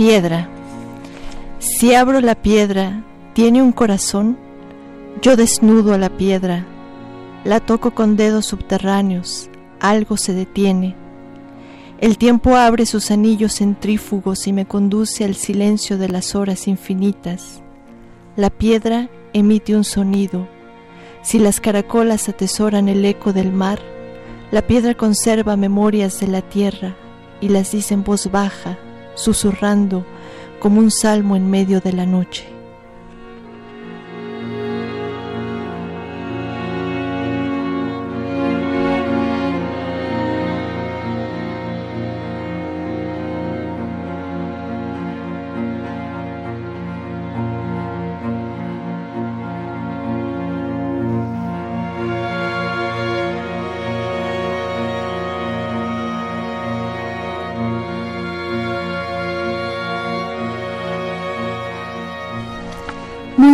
Piedra. Si abro la piedra, ¿tiene un corazón? Yo desnudo a la piedra, la toco con dedos subterráneos, algo se detiene. El tiempo abre sus anillos centrífugos y me conduce al silencio de las horas infinitas. La piedra emite un sonido. Si las caracolas atesoran el eco del mar, la piedra conserva memorias de la tierra y las dice en voz baja, susurrando como un salmo en medio de la noche.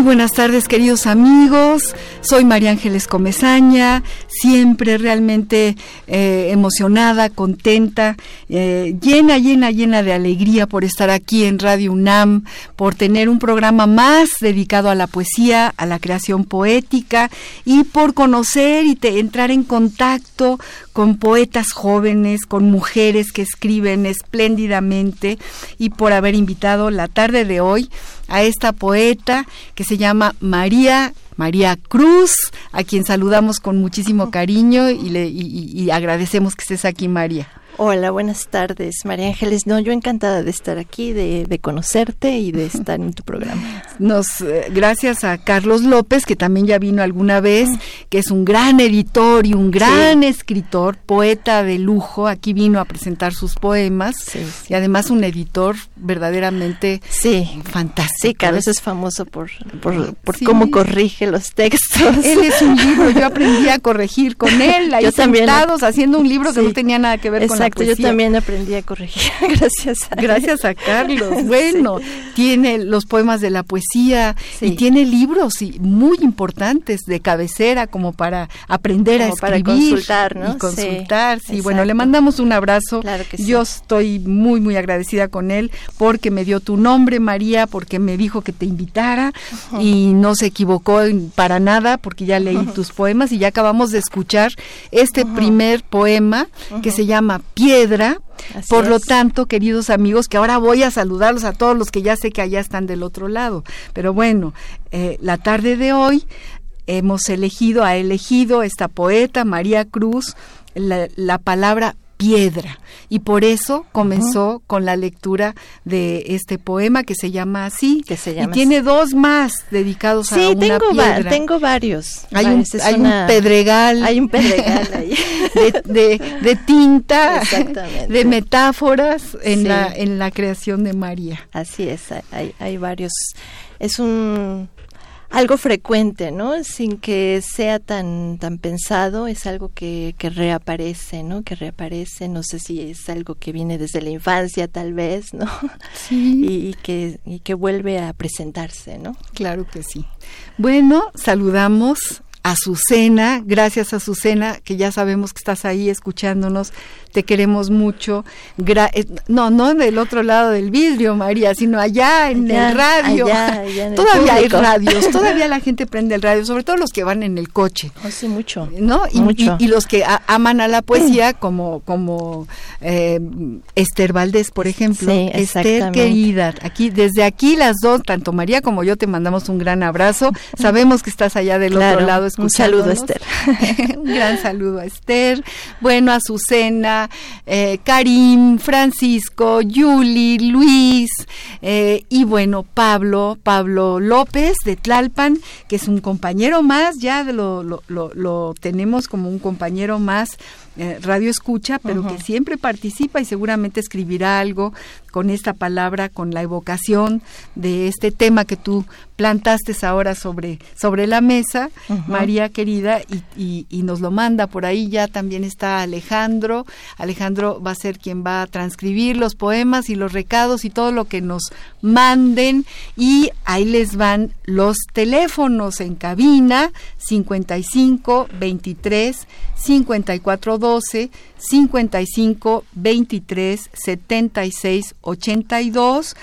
Buenas tardes queridos amigos, soy María Ángeles Comezaña, siempre realmente eh, emocionada, contenta, eh, llena, llena, llena de alegría por estar aquí en Radio UNAM, por tener un programa más dedicado a la poesía, a la creación poética y por conocer y entrar en contacto con poetas jóvenes, con mujeres que escriben espléndidamente y por haber invitado la tarde de hoy a esta poeta que se llama María María Cruz, a quien saludamos con muchísimo cariño y, le, y agradecemos que estés aquí, María. Hola, buenas tardes, María Ángeles. No, yo encantada de estar aquí, de, conocerte y de estar en tu programa. Nos, eh, gracias a Carlos López, que también ya vino alguna vez, mm. que es un gran editor y un gran escritor, poeta de lujo. Aquí vino a presentar sus poemas y además un editor verdaderamente sí. fantástico. Sí, Carlos es famoso por, por, cómo corrige los textos. Él es un libro, yo aprendí a corregir con él, ahí yo sentados haciendo un libro que no tenía nada que ver con la Exacto, yo también aprendí a corregir gracias a Gracias a Carlos. Bueno, tiene los poemas de la poesía y tiene libros muy importantes de cabecera como para aprender a escribir. Para consultar, ¿no? Y consultar, sí. Bueno, le mandamos un abrazo. Claro que Yo estoy muy, muy agradecida con él porque me dio tu nombre, María, porque me dijo que te invitara y no se equivocó para nada porque ya leí tus poemas y ya acabamos de escuchar este primer poema que se llama piedra. Por lo tanto, queridos amigos, que ahora voy a saludarlos a todos los que ya sé que allá están del otro lado. Pero bueno, eh, la tarde de hoy hemos elegido, ha elegido esta poeta, María Cruz, la, la palabra piedra. Y por eso comenzó con la lectura de este poema que se llama así. Que se llama y tiene dos más dedicados a una tengo piedra. tengo varios. Hay, un, hay un, pedregal. Hay un pedregal ahí. de, de, tinta, de metáforas en, la, en la creación de María. Así es, hay, hay varios. Es un algo frecuente, ¿no? Sin que sea tan tan pensado, es algo que, que reaparece, ¿no? Que reaparece, no sé si es algo que viene desde la infancia tal vez, ¿no? Sí. Y, que y que vuelve a presentarse, ¿no? Claro que sí. Bueno, saludamos Azucena, gracias Azucena, que ya sabemos que estás ahí escuchándonos, te queremos mucho. Eh, no, no del otro lado del vidrio, María, sino allá en el radio. todavía hay radios, todavía la gente prende el radio, sobre todo los que van en el coche. Oh, sí, mucho. ¿No? Y, los que aman a la poesía, como, como eh, Esther Valdés, por ejemplo. Sí, Esther querida, aquí, desde aquí las dos, tanto María como yo, te mandamos un gran abrazo. Sabemos que estás allá del otro lado un saludo a Esther. un gran saludo a Esther. Bueno, a Azucena, eh, Karim, Francisco, Yuli, Luis eh, y bueno, Pablo, Pablo López de Tlalpan, que es un compañero más, ya lo, lo, lo tenemos como un compañero más eh, radio escucha, pero que siempre participa y seguramente escribirá algo con esta palabra, con la evocación de este tema que tú plantaste ahora sobre, sobre la mesa, María querida, y, y, nos lo manda por ahí. Ya también está Alejandro. Alejandro va a ser quien va a transcribir los poemas y los recados y todo lo que nos manden. Y ahí les van los teléfonos en cabina 55 23 54 12 55 23 76 82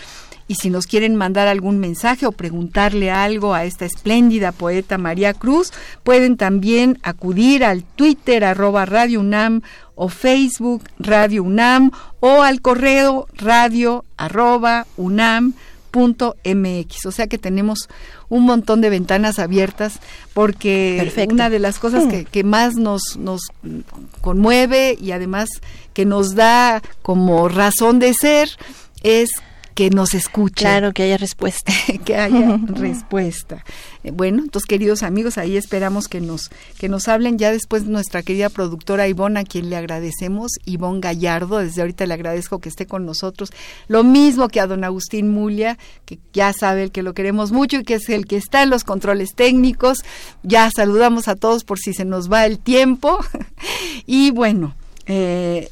y si nos quieren mandar algún mensaje o preguntarle algo a esta espléndida poeta María Cruz, pueden también acudir al Twitter arroba Radio UNAM o Facebook Radio UNAM o al correo radio arroba UNAM mx. O sea que tenemos un montón de ventanas abiertas porque una de las cosas que, que, más nos, nos conmueve y además que nos da como razón de ser es que nos escuche. Claro, que haya respuesta. que haya respuesta. Eh, bueno, entonces queridos amigos, ahí esperamos que nos, que nos hablen ya después nuestra querida productora Ivonne, a quien le agradecemos, Ivonne Gallardo, desde ahorita le agradezco que esté con nosotros. Lo mismo que a don Agustín Mulia, que ya sabe el que lo queremos mucho y que es el que está en los controles técnicos. Ya saludamos a todos por si se nos va el tiempo. y bueno, eh,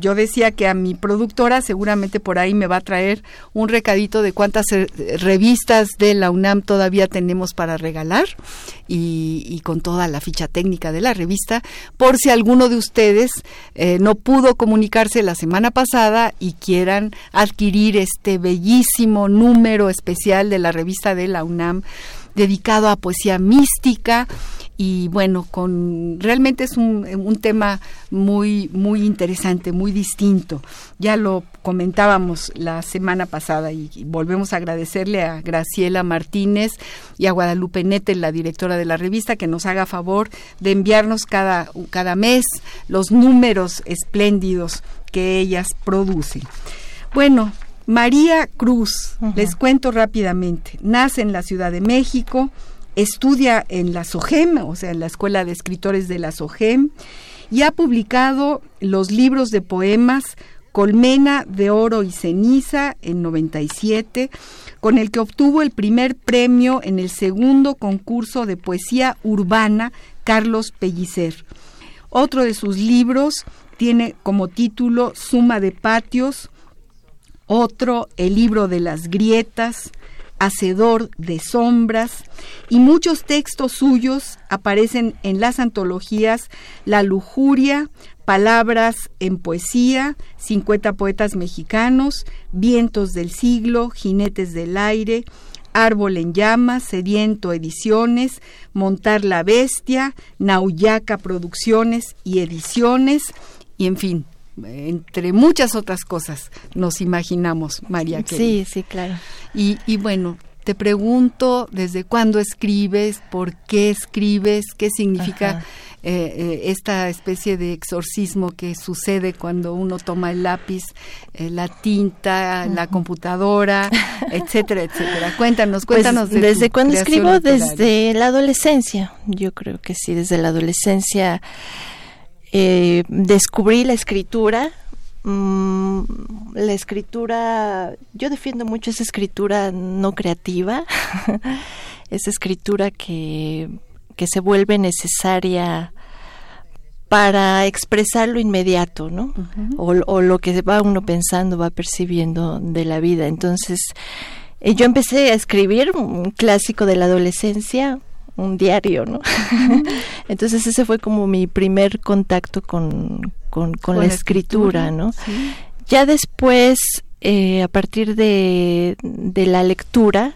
yo decía que a mi productora seguramente por ahí me va a traer un recadito de cuántas eh, revistas de la UNAM todavía tenemos para regalar y, con toda la ficha técnica de la revista por si alguno de ustedes eh, no pudo comunicarse la semana pasada y quieran adquirir este bellísimo número especial de la revista de la UNAM dedicado a poesía mística y bueno, con realmente es un, un, tema muy muy interesante, muy distinto. Ya lo comentábamos la semana pasada y, volvemos a agradecerle a Graciela Martínez y a Guadalupe Nete, la directora de la revista, que nos haga favor de enviarnos cada cada mes los números espléndidos que ellas producen. Bueno, María Cruz, les cuento rápidamente, nace en la Ciudad de México, estudia en la SOGEM, o sea, en la Escuela de Escritores de la SOGEM, y ha publicado los libros de poemas Colmena de Oro y Ceniza en 97, con el que obtuvo el primer premio en el segundo concurso de poesía urbana Carlos Pellicer. Otro de sus libros tiene como título Suma de Patios, otro El libro de las grietas, Hacedor de sombras, y muchos textos suyos aparecen en las antologías La lujuria, Palabras en poesía, 50 poetas mexicanos, Vientos del siglo, Jinetes del aire, Árbol en llamas, Sediento Ediciones, Montar la Bestia, Nauyaca Producciones y Ediciones, y en fin, entre muchas otras cosas nos imaginamos, María. Sí, sí, claro. Y, y bueno, te pregunto desde cuándo escribes, por qué escribes, qué significa eh, eh, esta especie de exorcismo que sucede cuando uno toma el lápiz, eh, la tinta, la computadora, etcétera, etcétera. Cuéntanos, pues, cuéntanos. desde cuándo escribo, desde la adolescencia. Yo creo que sí, desde la adolescencia eh, descubrí la escritura. Mm, la escritura, yo defiendo mucho esa escritura no creativa, esa escritura que, que se vuelve necesaria para expresar lo inmediato, ¿no? o, o, lo que va uno pensando, va percibiendo de la vida. Entonces, eh, yo empecé a escribir un clásico de la adolescencia, un diario, ¿no? Entonces ese fue como mi primer contacto con, con, la, escritura, ¿no? Ya después, eh, a partir de, de la lectura,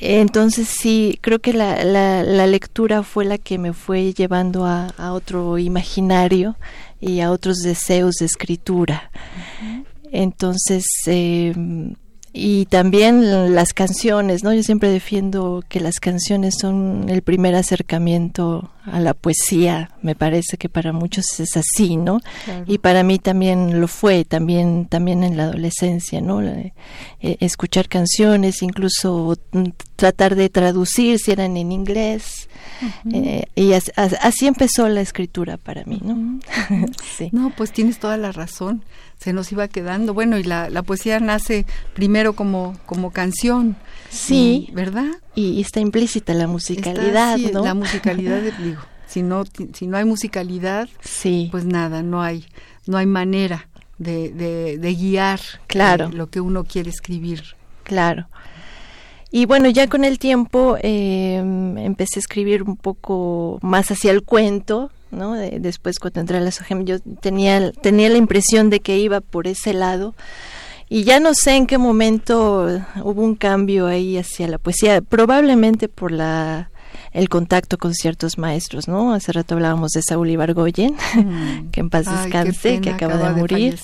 entonces sí, creo que la, la, lectura fue la que me fue llevando a, a otro imaginario y a otros deseos de escritura. Entonces, eh, y también las canciones, ¿no? Yo siempre defiendo que las canciones son el primer acercamiento a la poesía, me parece que para muchos es así, ¿no? Y para mí también lo fue, también también en la adolescencia, ¿no? Eh, escuchar canciones, incluso tratar de traducir si eran en inglés. Eh, y así, empezó la escritura para mí, ¿no? sí. No, pues tienes toda la razón se nos iba quedando. Bueno, y la, la poesía nace primero como, como canción. Sí. ¿Verdad? Y, está implícita la musicalidad, ¿no? La musicalidad, digo, si no, si no hay musicalidad, sí. pues nada, no hay, no hay manera de, de, guiar claro. lo que uno quiere escribir. Claro. Y bueno, ya con el tiempo eh, empecé a escribir un poco más hacia el cuento, ¿no? después cuando entré a la SOGEM yo tenía, tenía la impresión de que iba por ese lado y ya no sé en qué momento hubo un cambio ahí hacia la poesía, probablemente por la el contacto con ciertos maestros, ¿no? Hace rato hablábamos de Saúl Ibargoyen, mm. que en paz descanse, que acaba, de morir.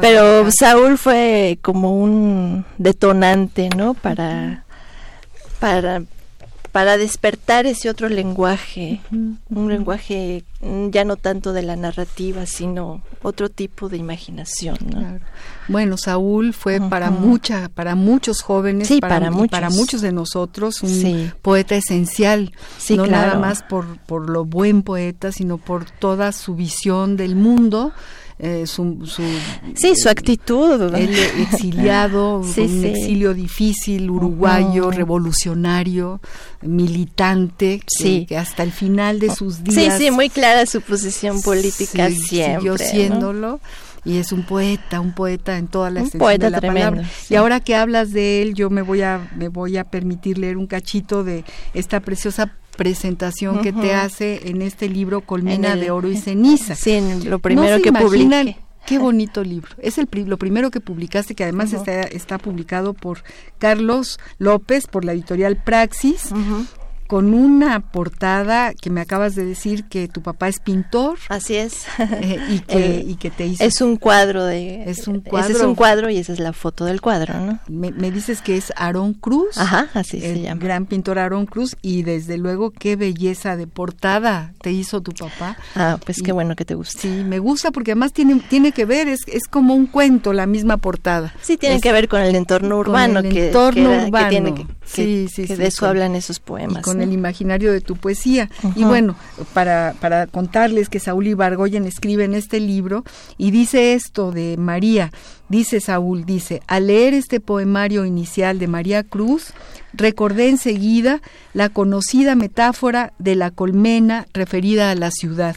Pero Saúl fue como un detonante, ¿no? Para, para para despertar ese otro lenguaje, un lenguaje mm, ya no tanto de la narrativa, sino otro tipo de imaginación. Bueno, Saúl fue para mucha, para muchos jóvenes, para, muchos. para, muchos. de nosotros, un poeta esencial, no nada más por, por lo buen poeta, sino por toda su visión del mundo eh, su, sí su actitud él exiliado un exilio difícil uruguayo revolucionario militante que, que, hasta el final de sus días sí sí muy clara su posición política siempre siguió siéndolo y es un poeta, un poeta en toda la extensión de la palabra. Y ahora que hablas de él, yo me voy a me voy a permitir leer un cachito de esta preciosa presentación que te hace en este libro Colmena de Oro y Ceniza. Sí, lo primero que publiqué. Qué bonito libro. Es el lo primero que publicaste, que además está, está publicado por Carlos López, por la editorial Praxis, con una portada que me acabas de decir que tu papá es pintor. Así es. Eh, y, que, y que te hizo. Es un cuadro de. Es un cuadro. Ese es un cuadro y esa es la foto del cuadro, ¿no? Me, dices que es Aarón Cruz. Ajá, así se llama. Gran pintor Aarón Cruz y desde luego qué belleza de portada te hizo tu papá. Ah, pues qué bueno que te gusta. Sí, me gusta porque además tiene, tiene que ver, es, es como un cuento la misma portada. Sí, tiene que ver con el entorno urbano. Con el entorno urbano. tiene que, sí, sí, que de eso hablan esos poemas. con el imaginario de tu poesía. Y bueno, para, para contarles que Saúl Ibargoyen escribe en este libro y dice esto de María, dice Saúl, dice, al leer este poemario inicial de María Cruz, recordé enseguida la conocida metáfora de la colmena referida a la ciudad.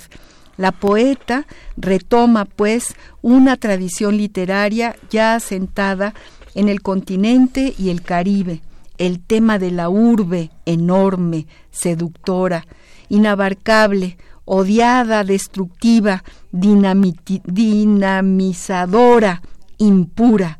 La poeta retoma, pues, una tradición literaria ya asentada en el continente y el Caribe, el tema de la urbe enorme, seductora, inabarcable, odiada, destructiva, dinamizadora, impura,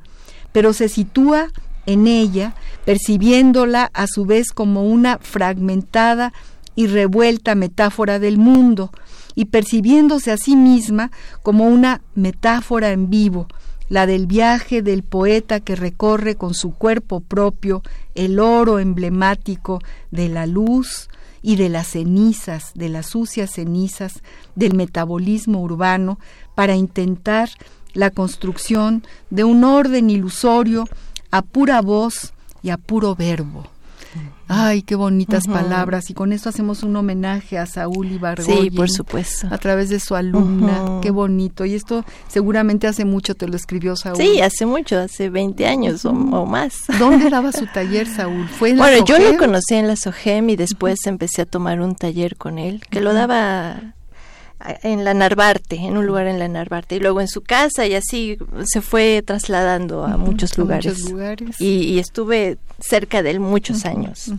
pero se sitúa en ella, percibiéndola a su vez como una fragmentada y revuelta metáfora del mundo, y percibiéndose a sí misma como una metáfora en vivo, la del viaje del poeta que recorre con su cuerpo propio el oro emblemático de la luz y de las cenizas, de las sucias cenizas del metabolismo urbano para intentar la construcción de un orden ilusorio a pura voz y a puro verbo. Ay, qué bonitas palabras. Y con esto hacemos un homenaje a Saúl Ibargoyen. Sí, por supuesto. A través de su alumna. Qué bonito. Y esto seguramente hace mucho te lo escribió Saúl. Sí, hace mucho, hace 20 años o, más. ¿Dónde daba su taller, Saúl? ¿Fue en bueno, yo lo conocí en la SOGEM y después empecé a tomar un taller con él, que lo daba en la Narvarte, en un lugar en la Narvarte, y luego en su casa y así se fue trasladando a muchos lugares. Muchos lugares. Y, estuve cerca de él muchos años.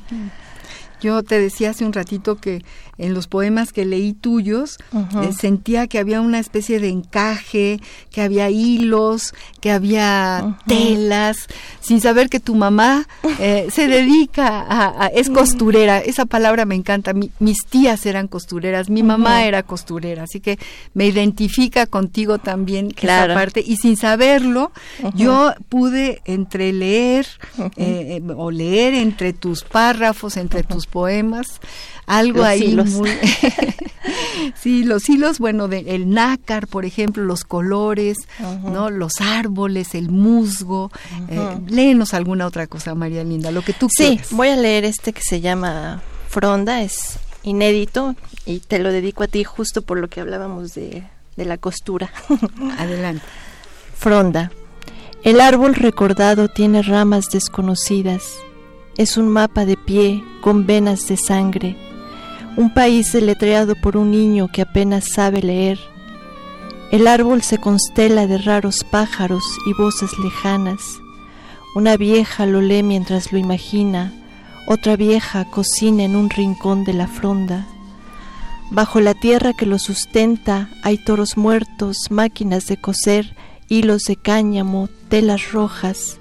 Yo te decía hace un ratito que en los poemas que leí tuyos eh, sentía que había una especie de encaje, que había hilos, que había telas, sin saber que tu mamá eh, se dedica a, es costurera. Esa palabra me encanta. mis tías eran costureras, mi mamá era costurera, así que me identifica contigo también esa parte. Y sin saberlo, yo pude entre leer eh, o leer entre tus párrafos, entre tus poemas, algo ahí muy sí los hilos bueno de, el nácar por ejemplo los colores no los árboles el musgo eh, léenos alguna otra cosa María Linda lo que tú sí voy a leer este que se llama Fronda es inédito y te lo dedico a ti justo por lo que hablábamos de, de la costura. Adelante. Fronda. El árbol recordado tiene ramas desconocidas. Es un mapa de pie con venas de sangre un país deletreado por un niño que apenas sabe leer. El árbol se constela de raros pájaros y voces lejanas. Una vieja lo lee mientras lo imagina, otra vieja cocina en un rincón de la fronda. Bajo la tierra que lo sustenta hay toros muertos, máquinas de coser, hilos de cáñamo, telas rojas.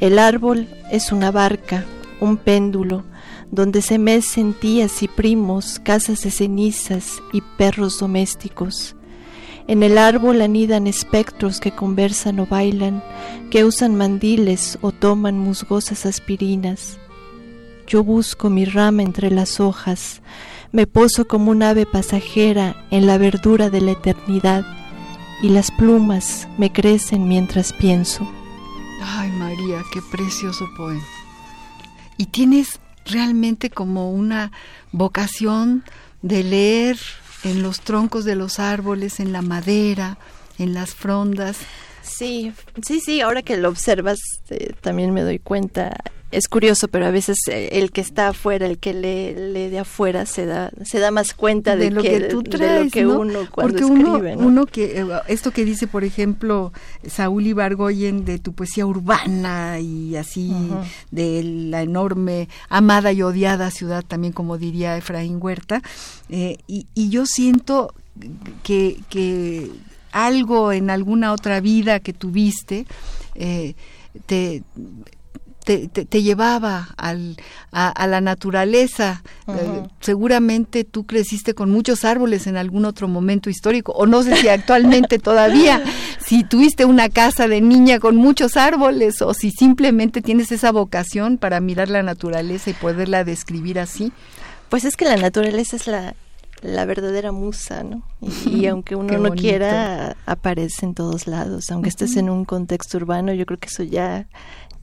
El árbol es una barca, un péndulo, donde se mecen tías y primos, casas de cenizas y perros domésticos. En el árbol anidan espectros que conversan o bailan, que usan mandiles o toman musgosas aspirinas. Yo busco mi rama entre las hojas, me poso como un ave pasajera en la verdura de la eternidad, y las plumas me crecen mientras pienso. Ay María, qué precioso poema. Y tienes realmente como una vocación de leer en los troncos de los árboles, en la madera, en las frondas. Sí, sí, sí, ahora que lo observas eh, también me doy cuenta es curioso, pero a veces eh, el que está afuera, el que lee, de afuera, se da, se da más cuenta de, lo que, tú traes, que uno cuando Porque escribe, uno, que, eh, esto que dice, por ejemplo, Saúl Ibargoyen de tu poesía urbana y así, de la enorme, amada y odiada ciudad, también como diría Efraín Huerta, eh, y, y yo siento que, que algo en alguna otra vida que tuviste, te te, llevaba al, a, la naturaleza. Eh, seguramente tú creciste con muchos árboles en algún otro momento histórico, o no sé si actualmente todavía, si tuviste una casa de niña con muchos árboles, o si simplemente tienes esa vocación para mirar la naturaleza y poderla describir así. Pues es que la naturaleza es la, la verdadera musa, ¿no? Y, aunque uno no quiera, aparece en todos lados. Aunque estés en un contexto urbano, yo creo que eso ya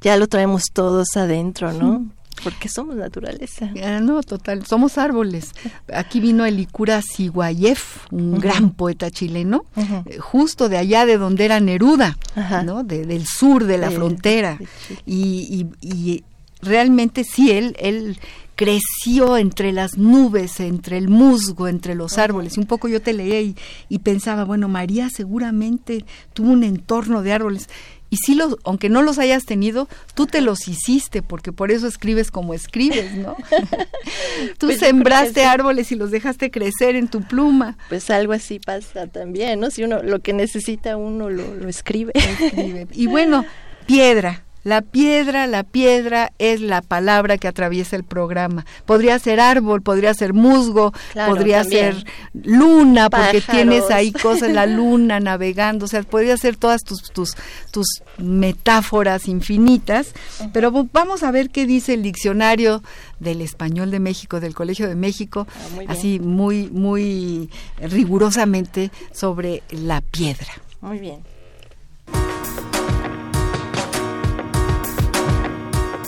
ya lo traemos todos adentro, ¿no? Porque somos naturaleza. no, total, somos árboles. Aquí vino el Icura Siguayev, un gran poeta chileno, eh, justo de allá de donde era Neruda, ¿no? del sur de la frontera. y, y, realmente sí, él, él creció entre las nubes, entre el musgo, entre los árboles. Y un poco yo te leía y, y, pensaba, bueno, María seguramente tuvo un entorno de árboles y sí los, aunque no los hayas tenido, tú te los hiciste, porque por eso escribes como escribes, ¿no? tú pues sembraste árboles y los dejaste crecer en tu pluma. Pues algo así pasa también, ¿no? Si uno lo que necesita uno lo, lo escribe. escribe. Y bueno, piedra. La piedra, la piedra es la palabra que atraviesa el programa. Podría ser árbol, podría ser musgo, podría ser luna, porque tienes ahí cosas, la luna navegando, o sea, podría ser todas tus, tus, tus metáforas infinitas. Pero vamos a ver qué dice el diccionario del español de México, del Colegio de México, ah, así muy, muy rigurosamente sobre la piedra. Muy bien.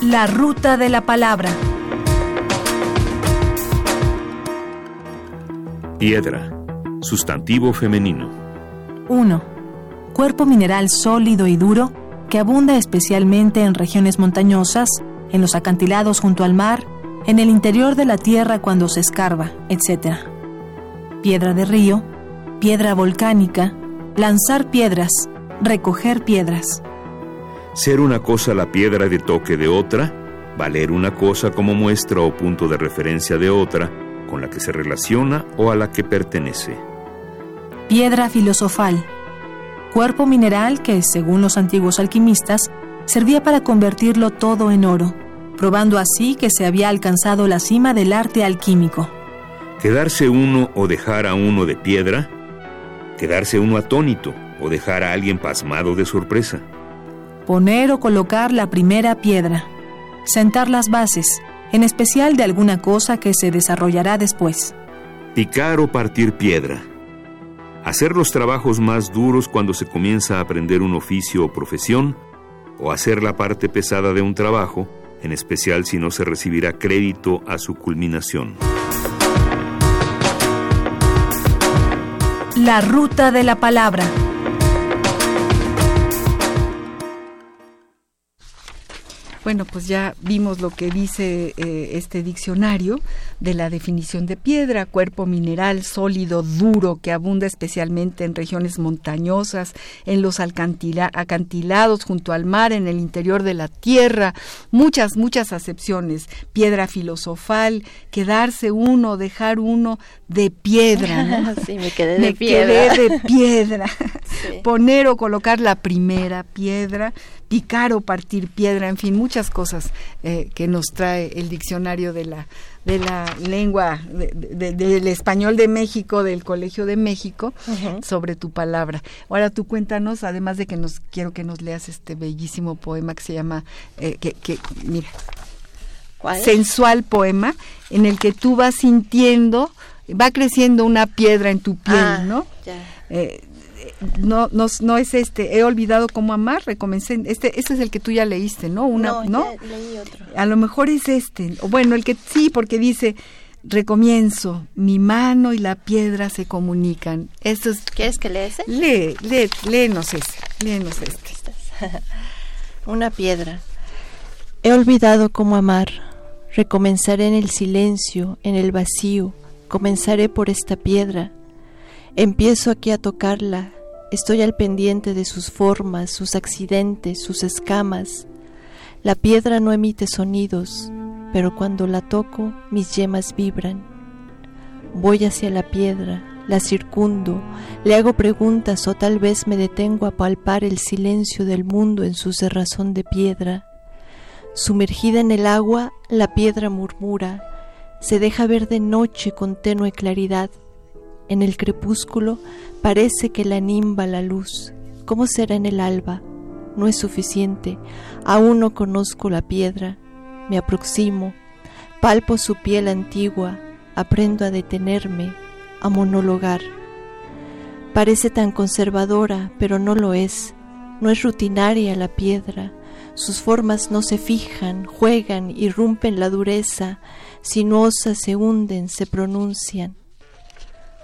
La ruta de la palabra. Piedra. Sustantivo femenino. 1. Cuerpo mineral sólido y duro que abunda especialmente en regiones montañosas, en los acantilados junto al mar, en el interior de la tierra cuando se escarba, etc. Piedra de río, piedra volcánica, lanzar piedras, recoger piedras ser una cosa la piedra de toque de otra, valer una cosa como muestra o punto de referencia de otra, con la que se relaciona o a la que pertenece. Piedra filosofal. Cuerpo mineral que, según los antiguos alquimistas, servía para convertirlo todo en oro, probando así que se había alcanzado la cima del arte alquímico. Quedarse uno o dejar a uno de piedra, quedarse uno atónito o dejar a alguien pasmado de sorpresa. Poner o colocar la primera piedra. Sentar las bases, en especial de alguna cosa que se desarrollará después. Picar o partir piedra. Hacer los trabajos más duros cuando se comienza a aprender un oficio o profesión, o hacer la parte pesada de un trabajo, en especial si no se recibirá crédito a su culminación. La ruta de la palabra. Bueno, pues ya vimos lo que dice eh, este diccionario de la definición de piedra, cuerpo mineral sólido, duro, que abunda especialmente en regiones montañosas, en los acantilados junto al mar, en el interior de la tierra, muchas, muchas acepciones. Piedra filosofal, quedarse uno, dejar uno de piedra. sí, me quedé de piedra. Quedé de piedra. Poner o colocar la primera piedra picar o partir piedra, en fin, muchas cosas eh, que nos trae el diccionario de la de la lengua del español de México del Colegio de México sobre tu palabra. Ahora tú cuéntanos, además de que nos quiero que nos leas este bellísimo poema que se llama eh, que, que mira sensual poema en el que tú vas sintiendo va creciendo una piedra en tu piel, ah, ¿no? Eh, no, no, no es este, he olvidado cómo amar, recomencé, este, este es el que tú ya leíste, ¿no? Una, no, leí otro. A lo mejor es este, bueno, el que sí, porque dice, recomienzo, mi mano y la piedra se comunican. Esto es, ¿Quieres que lees? Lee, lee, léenos ese, léenos este. Una piedra. He olvidado cómo amar, recomenzaré en el silencio, en el vacío, comenzaré por esta piedra. Empiezo aquí a tocarla, Estoy al pendiente de sus formas, sus accidentes, sus escamas. La piedra no emite sonidos, pero cuando la toco mis yemas vibran. Voy hacia la piedra, la circundo, le hago preguntas o tal vez me detengo a palpar el silencio del mundo en su cerrazón de piedra. Sumergida en el agua, la piedra murmura, se deja ver de noche con tenue claridad. En el crepúsculo Parece que la nimba la luz. ¿Cómo será en el alba? No es suficiente. Aún no conozco la piedra. Me aproximo. Palpo su piel antigua. Aprendo a detenerme, a monologar. Parece tan conservadora, pero no lo es. No es rutinaria la piedra. Sus formas no se fijan, juegan, irrumpen la dureza, sinuosas se hunden, se pronuncian.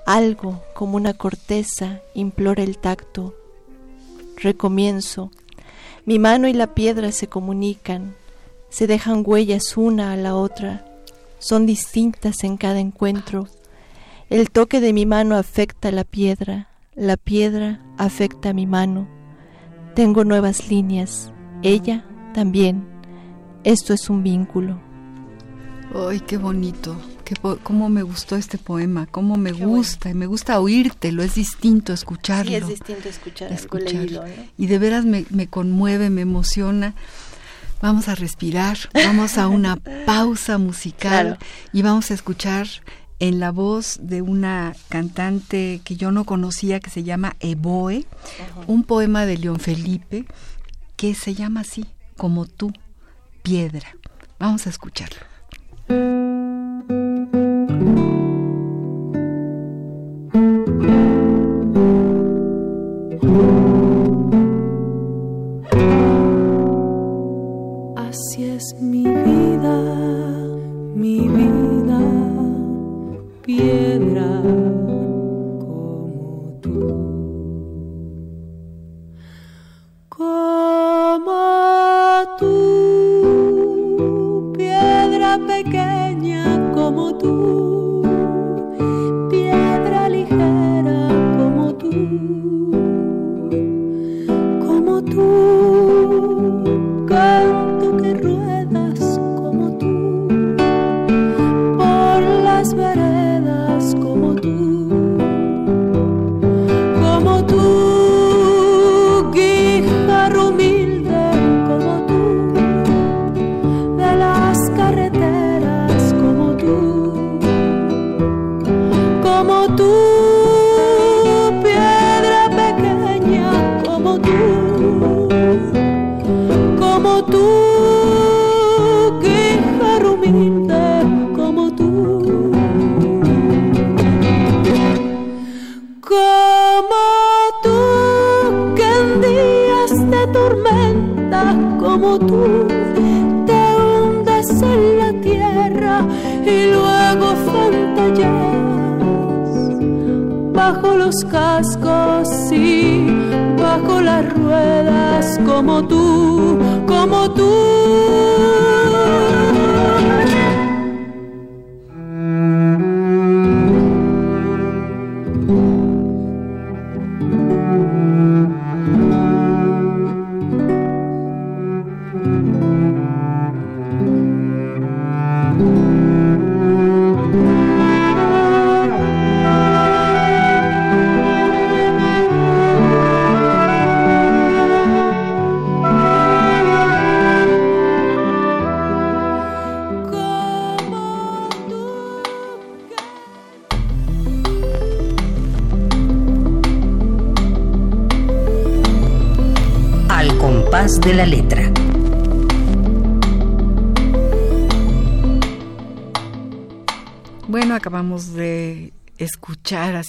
Algo como una corteza implora el tacto. Recomienzo. Mi mano y la piedra se comunican, se dejan huellas una a la otra, son distintas en cada encuentro. El toque de mi mano afecta a la piedra, la piedra afecta a mi mano. Tengo nuevas líneas, ella también. Esto es un vínculo. ¡Ay, qué bonito! Cómo me gustó este poema, cómo me gusta, y me gusta oírtelo, es distinto escucharlo. Sí, es distinto escuchar escucharlo. Y de veras me, me conmueve, me emociona. Vamos a respirar, vamos a una pausa musical y vamos a escuchar en la voz de una cantante que yo no conocía que se llama Eboe, un poema de León Felipe que se llama así, como tú, piedra. Vamos a escucharlo.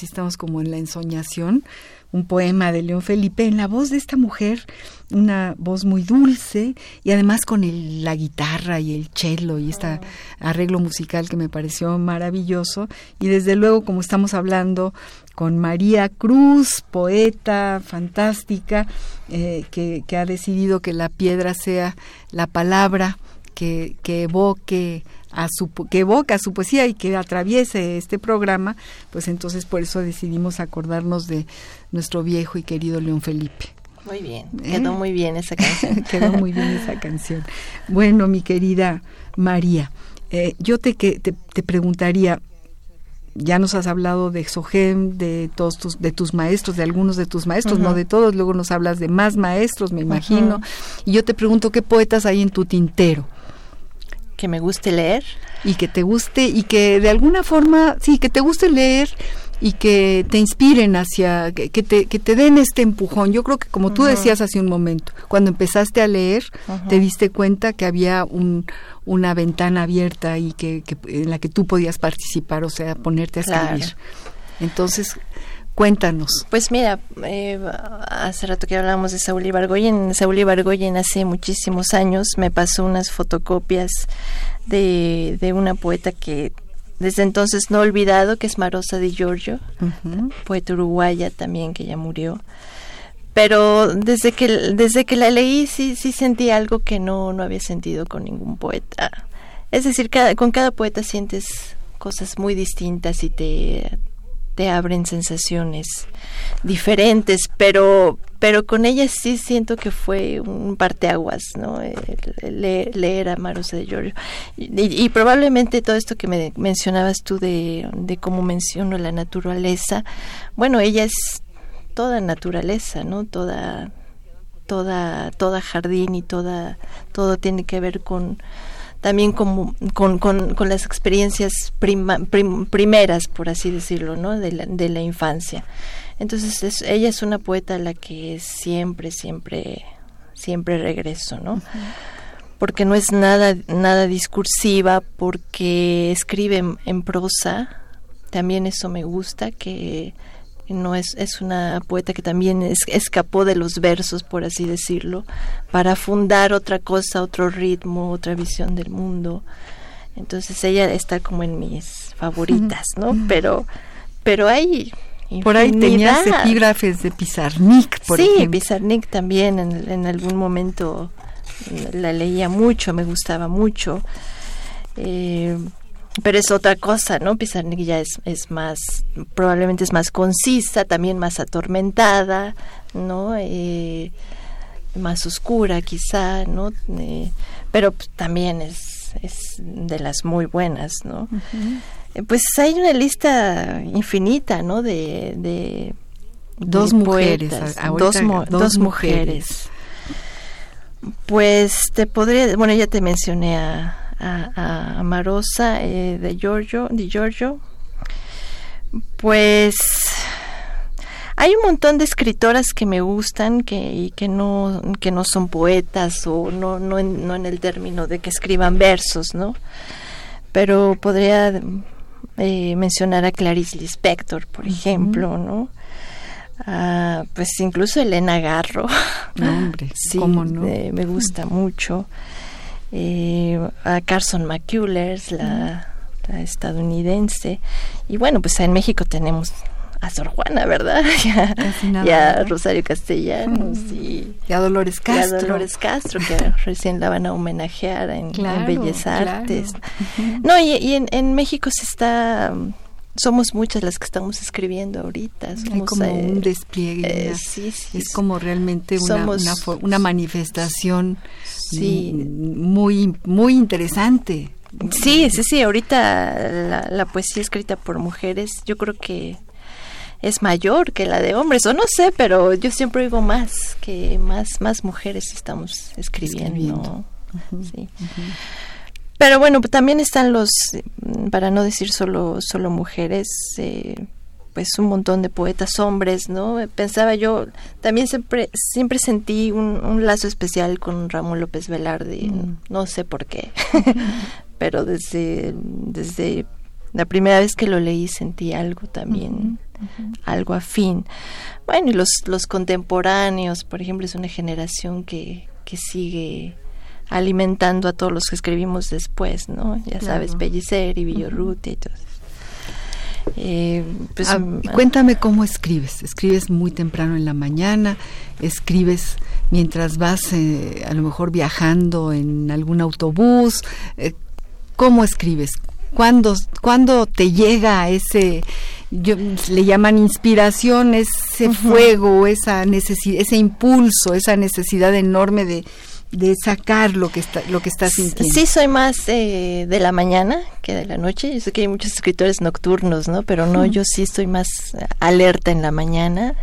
Estamos como en la ensoñación, un poema de León Felipe en la voz de esta mujer, una voz muy dulce y además con la guitarra y el cello y este arreglo musical que me pareció maravilloso. Y desde luego, como estamos hablando con María Cruz, poeta fantástica, eh, que, ha decidido que la piedra sea la palabra que, que evoque a su que evoca su poesía y que atraviese este programa, pues entonces por eso decidimos acordarnos de nuestro viejo y querido León Felipe. Muy bien, ¿Eh? quedó muy bien esa canción. quedó muy bien esa canción. Bueno, mi querida María, eh, yo te, que, te, te preguntaría, ya nos has hablado de Exogem, de todos tus, de tus maestros, de algunos de tus maestros, no de todos, luego nos hablas de más maestros, me imagino. Y yo te pregunto, ¿qué poetas hay en tu tintero? Que me guste leer. Y que te guste, y que de alguna forma, sí, que te guste leer y que te inspiren hacia, que, te, que te den este empujón. Yo creo que como tú decías hace un momento, cuando empezaste a leer, te diste cuenta que había un, una ventana abierta y que, en la que tú podías participar, o sea, ponerte a escribir. Entonces, Cuéntanos. Pues mira, eh, hace rato que hablábamos de Saúl Ibargoyen. Saúl Ibargoyen hace muchísimos años me pasó unas fotocopias de, de una poeta que desde entonces no he olvidado, que es Marosa de Giorgio, poeta uruguaya también que ya murió. Pero desde que, desde que la leí sí, sí sentí algo que no, no había sentido con ningún poeta. Es decir, cada, con cada poeta sientes cosas muy distintas y te, te abren sensaciones diferentes, pero pero con ella sí siento que fue un parteaguas, ¿no? leer, a Marosa de Giorgio. Y, probablemente todo esto que me mencionabas tú de, de cómo menciono la naturaleza, bueno, ella es toda naturaleza, ¿no? Toda, toda, toda jardín y toda, todo tiene que ver con también con, con, con, las experiencias primeras, por así decirlo, ¿no? de, la, de la infancia. Entonces ella es una poeta a la que siempre, siempre, siempre regreso, ¿no? Porque no es nada, nada discursiva, porque escribe en, prosa, también eso me gusta, que no es, es una poeta que también escapó de los versos, por así decirlo, para fundar otra cosa, otro ritmo, otra visión del mundo. Entonces ella está como en mis favoritas, ¿no? Pero, pero hay por ahí tenías epígrafes de Pizarnik, por sí, ejemplo. Pizarnik también en, algún momento la leía mucho, me gustaba mucho. Eh, pero es otra cosa, ¿no? Pizarnik ya es, es más, probablemente es más concisa, también más atormentada, ¿no? Eh, más oscura quizá, ¿no? Eh, pero pues, también es, es de las muy buenas, ¿no? Pues hay una lista infinita, ¿no? De, dos mujeres, dos, mujeres. Pues te podría, bueno, ya te mencioné a, a, Marosa eh, de Giorgio, de Giorgio. Pues Hay un montón de escritoras que me gustan que, y que no, que no son poetas o no, no, en, no en el término de que escriban versos, ¿no? Pero podría eh, mencionar a Clarice Lispector, por ejemplo, ¿no? Ah, pues incluso Elena Garro. hombre, sí, me gusta mucho. Eh, a Carson McCullers, la, estadounidense. Y bueno, pues en México tenemos a Sor Juana, ¿verdad? y a Rosario Castellanos y, a Dolores Castro. Y a Dolores Castro, que recién la van a homenajear en, Bellas Artes. No, y, en, en, México se está somos muchas las que estamos escribiendo ahorita. Hay como un despliegue. Eh, sí, sí, es como realmente una, una, manifestación muy, muy interesante. Sí, sí, sí. Ahorita la, la, poesía escrita por mujeres, yo creo que es mayor que la de hombres, o no sé, pero yo siempre digo más, que más, más mujeres estamos escribiendo. sí. Pero bueno, también están los, para no decir solo, solo mujeres, eh, pues un montón de poetas hombres, ¿no? Pensaba yo, también siempre, siempre sentí un, lazo especial con Ramón López Velarde, mm. no sé por qué, pero desde, desde la primera vez que lo leí sentí algo también, algo afín. Bueno, y los, los contemporáneos, por ejemplo, es una generación que, que sigue alimentando a todos los que escribimos después, ¿no? Ya sabes, Pellicer y Villorrutia y todo eh, pues, ah, mm, cuéntame cómo escribes. ¿Escribes muy temprano en la mañana? ¿Escribes mientras vas eh, a lo mejor viajando en algún autobús? Eh, ¿Cómo escribes? ¿Cuándo, ¿Cuándo te llega ese, yo, le llaman inspiración, ese fuego, esa necesidad, ese impulso, esa necesidad enorme de, de sacar lo que está lo que estás sintiendo. Sí, soy más eh, de la mañana que de la noche. Yo sé que hay muchos escritores nocturnos, ¿no? Pero no, yo sí estoy más alerta en la mañana.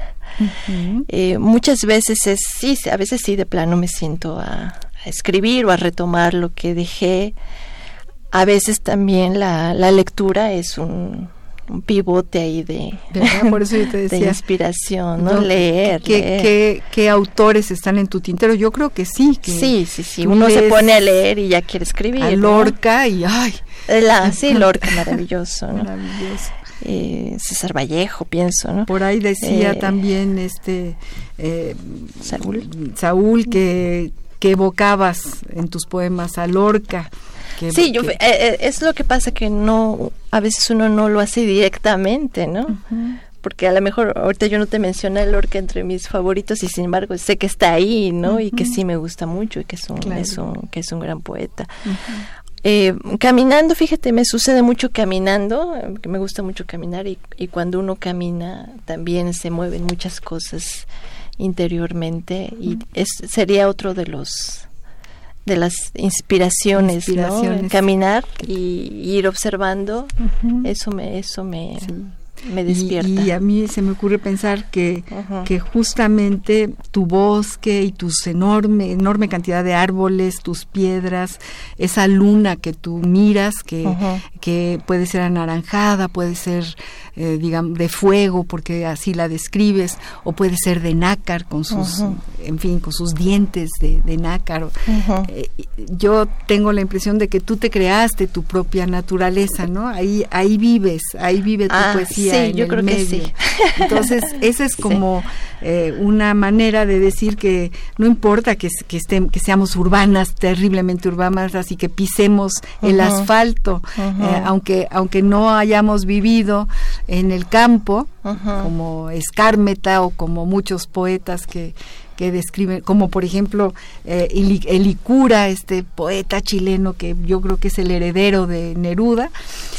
Eh, muchas veces es sí, a veces sí de plano me siento a, escribir o a retomar lo que dejé. A veces también la, la lectura es un un pivote ahí de, Por eso yo te decía, inspiración, ¿no? leer, ¿qué, Qué, autores están en tu tintero? Yo creo que sí. Que sí, sí, sí. Uno se pone a leer y ya quiere escribir. A Lorca y ¡ay! La, sí, Lorca, maravilloso. ¿no? Maravilloso. Eh, César Vallejo, pienso, ¿no? Por ahí decía eh, también este eh, Saúl, Saúl que, que evocabas en tus poemas a Lorca sí, yo, eh, eh, es lo que pasa que no, a veces uno no lo hace directamente, ¿no? Porque a lo mejor ahorita yo no te mencioné el Lorca entre mis favoritos y sin embargo sé que está ahí, ¿no? Y que sí me gusta mucho y que es un, que es un gran poeta. Eh, caminando, fíjate, me sucede mucho caminando, que me gusta mucho caminar y, y cuando uno camina también se mueven muchas cosas interiormente y es, sería otro de los de las inspiraciones, caminar y, ir observando, eso me, eso me, me despierta. Y, a mí se me ocurre pensar que, que justamente tu bosque y tus enorme, enorme cantidad de árboles, tus piedras, esa luna que tú miras, que, que puede ser anaranjada, puede ser eh, digamos, de fuego, porque así la describes, o puede ser de nácar, con sus, en fin, con sus dientes de, nácar. Eh, yo tengo la impresión de que tú te creaste tu propia naturaleza, ¿no? Ahí, ahí vives, ahí vive tu ah, poesía. Sí, yo creo que sí. Entonces, esa es como eh, una manera de decir que no importa que, que, estén, que seamos urbanas, terriblemente urbanas, así que pisemos el asfalto, aunque, aunque no hayamos vivido en el campo, como Escármeta o como muchos poetas que, que describen, como por ejemplo eh, Elicura, este poeta chileno que yo creo que es el heredero de Neruda,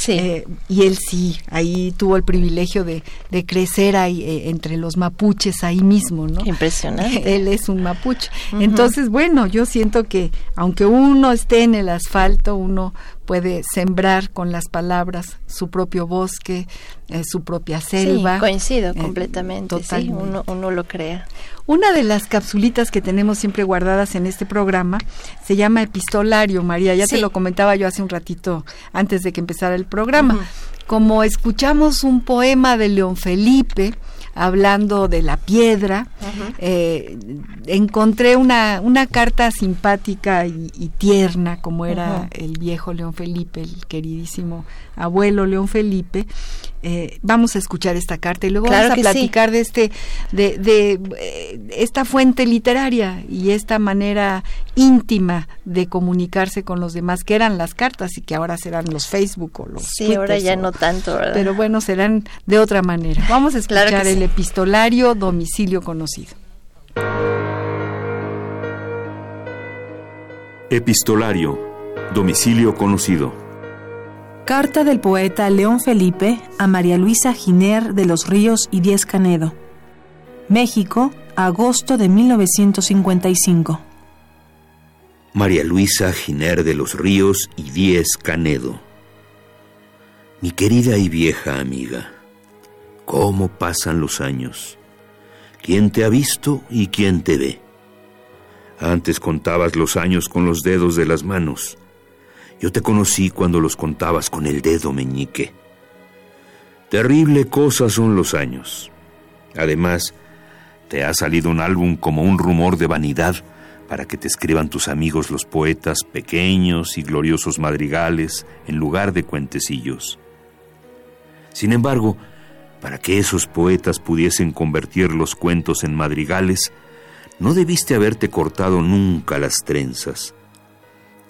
eh, y él sí, ahí tuvo el privilegio de, de crecer ahí eh, entre los mapuches ahí mismo, ¿no? Impresionante. él es un mapuche. Entonces, bueno, yo siento que aunque uno esté en el asfalto, uno puede sembrar con las palabras su propio bosque, eh, su propia selva. Sí, coincido eh, completamente, sí, uno, uno lo crea. Una de las capsulitas que tenemos siempre guardadas en este programa se llama epistolario, María, ya te lo comentaba yo hace un ratito antes de que empezara el programa. Como escuchamos un poema de León Felipe, hablando de la piedra, eh, encontré una, una carta simpática y, tierna, como era el viejo León Felipe, el queridísimo abuelo León Felipe. Eh, vamos a escuchar esta carta y luego vamos a platicar de este de, de eh, esta fuente literaria y esta manera íntima de comunicarse con los demás que eran las cartas y que ahora serán los Facebook o los sí ahora ya no tanto ¿verdad? pero bueno serán de otra manera. Vamos a escuchar el epistolario domicilio conocido. Epistolario domicilio conocido Carta del poeta León Felipe a María Luisa Giner de los Ríos y Diez Canedo. México, agosto de 1955. María Luisa Giner de los Ríos y Diez Canedo. Mi querida y vieja amiga, ¿cómo pasan los años? ¿Quién te ha visto y quién te ve? Antes contabas los años con los dedos de las manos yo te conocí cuando los contabas con el dedo meñique. Terrible cosa son los años. Además, te ha salido un álbum como un rumor de vanidad para que te escriban tus amigos los poetas pequeños y gloriosos madrigales en lugar de cuentecillos. Sin embargo, para que esos poetas pudiesen convertir los cuentos en madrigales, no debiste haberte cortado nunca las trenzas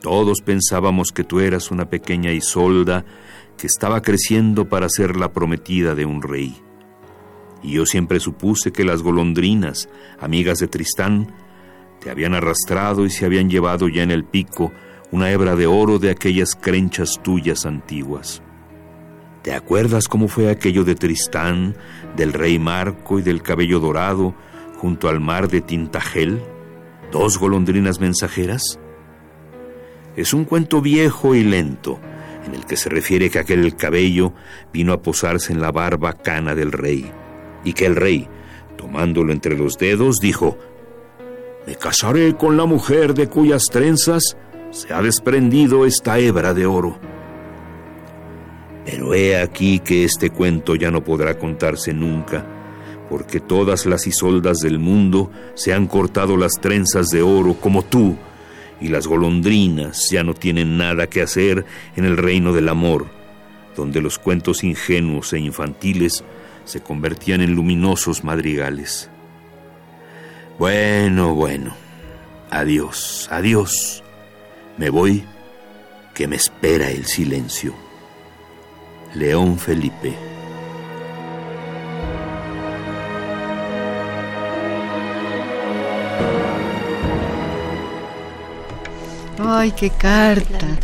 todos pensábamos que tú eras una pequeña Isolda que estaba creciendo para ser la prometida de un rey. Y yo siempre supuse que las golondrinas, amigas de Tristán, te habían arrastrado y se habían llevado ya en el pico una hebra de oro de aquellas crenchas tuyas antiguas. ¿Te acuerdas cómo fue aquello de Tristán, del rey Marco y del cabello dorado junto al mar de Tintagel? ¿Dos golondrinas mensajeras? Es un cuento viejo y lento, en el que se refiere que aquel cabello vino a posarse en la barba cana del rey, y que el rey, tomándolo entre los dedos, dijo, Me casaré con la mujer de cuyas trenzas se ha desprendido esta hebra de oro. Pero he aquí que este cuento ya no podrá contarse nunca, porque todas las isoldas del mundo se han cortado las trenzas de oro como tú, y las golondrinas ya no tienen nada que hacer en el reino del amor, donde los cuentos ingenuos e infantiles se convertían en luminosos madrigales. Bueno, bueno, adiós, adiós. Me voy, que me espera el silencio. León Felipe. Ay, qué carta.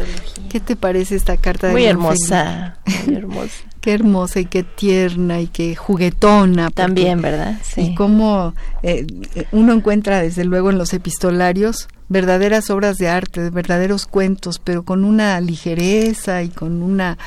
¿Qué te parece esta carta? Muy hermosa, muy hermosa. qué hermosa y qué tierna y qué juguetona. También, ¿verdad? Sí. Y cómo eh, uno encuentra desde luego en los epistolarios verdaderas obras de arte, verdaderos cuentos, pero con una ligereza y con una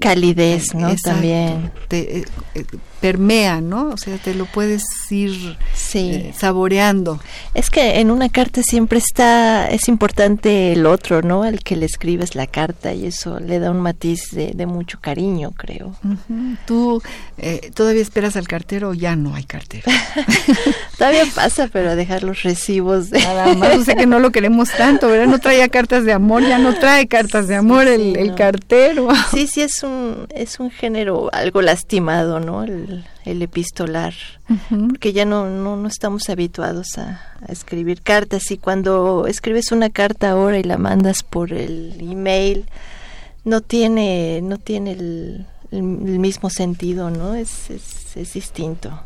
calidez, ¿no? También. Te, eh, eh, permea, ¿no? O sea, te lo puedes ir eh, saboreando. Es que en una carta siempre está, es importante el otro, ¿no? Al que le escribes la carta y eso le da un matiz de, mucho cariño, creo. ¿Tú todavía esperas al cartero o ya no hay cartero? todavía pasa, pero a dejar los recibos. De... Nada más, o sea que no lo queremos tanto, ¿verdad? No traía cartas de amor, ya no trae cartas de amor el, el cartero. Sí, sí, es un, es un género algo lastimado, ¿no? El, epistolar, porque ya no, no, estamos habituados a, escribir cartas y cuando escribes una carta ahora y la mandas por el email, no tiene, no tiene el, mismo sentido, ¿no? Es, es, es distinto.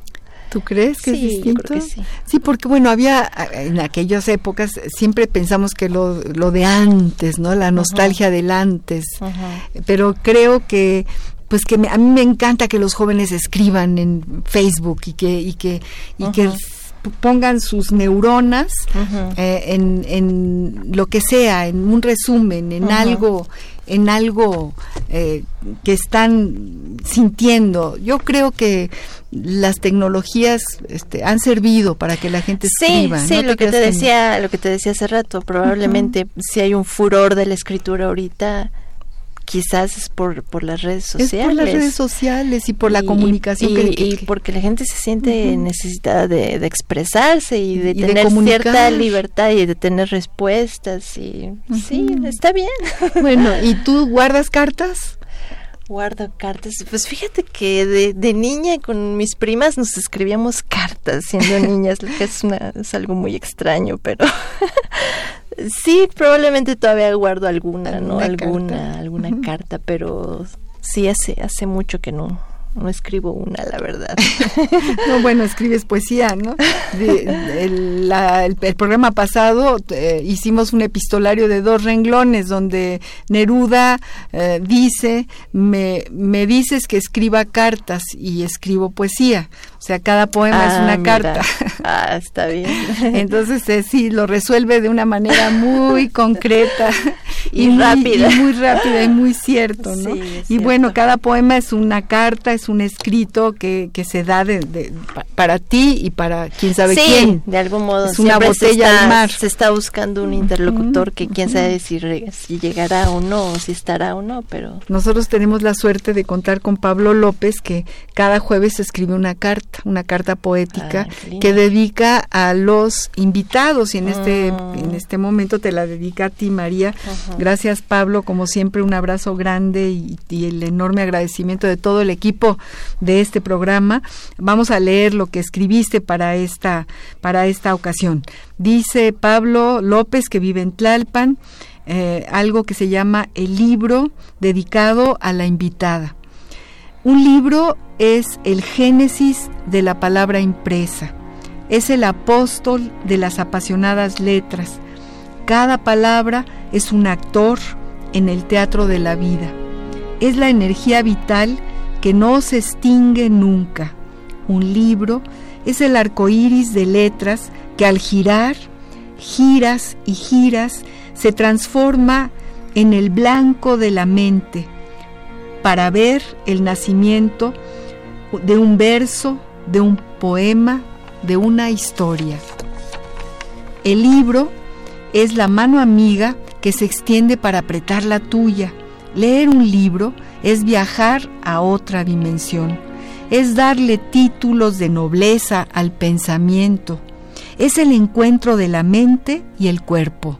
¿Tú crees que es distinto? sí. sí. porque bueno, había en aquellas épocas siempre pensamos que lo, lo de antes, ¿no? La nostalgia del antes. Pero creo que pues que a mí me encanta que los jóvenes escriban en Facebook y que y que y que pongan sus neuronas eh, en, en, lo que sea, en un resumen, en algo, en algo eh, que están sintiendo. Yo creo que las tecnologías este, han servido para que la gente escriba. Sí, lo que te decía, lo que te decía hace rato, probablemente si hay un furor de la escritura ahorita quizás es por, por las redes sociales. Es por las redes sociales y por la comunicación. Y, y, porque la gente se siente necesitada de, de, expresarse y de tener cierta libertad y de tener respuestas. Y sí, está bien. Bueno, ¿y tú guardas cartas? Guardo cartas. Pues fíjate que de, de, niña con mis primas nos escribíamos cartas siendo niñas, es, una, es algo muy extraño, pero sí, probablemente todavía guardo alguna, ¿no? Alguna, alguna carta, pero sí hace, hace mucho que no, no escribo una, la verdad. no, bueno, escribes poesía, ¿no? De, el, la, el, el, programa pasado eh, hicimos un epistolario de dos renglones donde Neruda eh, dice, me, me dices que escriba cartas y escribo poesía. O sea, cada poema ah, es una mira. carta. Ah, está bien. Entonces, eh, sí, lo resuelve de una manera muy concreta y, muy, rápida. Y muy rápida y muy cierto, ¿no? Sí, y cierto. bueno, cada poema es una carta, es un escrito que, que se da de, de, para ti y para quién sabe sí, quién. de algún modo. Es una botella se está, al mar. Se está buscando un interlocutor uh -huh, que quién uh -huh. sabe si, si llegará o no, o si estará o no, pero... Nosotros tenemos la suerte de contar con Pablo López, que cada jueves escribe una carta, una carta poética que dedica a los invitados y en este mm. en este momento te la dedica a ti María. Gracias Pablo, como siempre un abrazo grande y, y, el enorme agradecimiento de todo el equipo de este programa. Vamos a leer lo que escribiste para esta para esta ocasión. Dice Pablo López que vive en Tlalpan, eh, algo que se llama el libro dedicado a la invitada. Un libro es el génesis de la palabra impresa, es el apóstol de las apasionadas letras. Cada palabra es un actor en el teatro de la vida. Es la energía vital que no se extingue nunca. Un libro es el arco iris de letras que al girar, giras y giras, se transforma en el blanco de la mente para ver el nacimiento de un verso, de un poema, de una historia. El libro es la mano amiga que se extiende para apretar la tuya. Leer un libro es viajar a otra dimensión, es darle títulos de nobleza al pensamiento, es el encuentro de la mente y el cuerpo.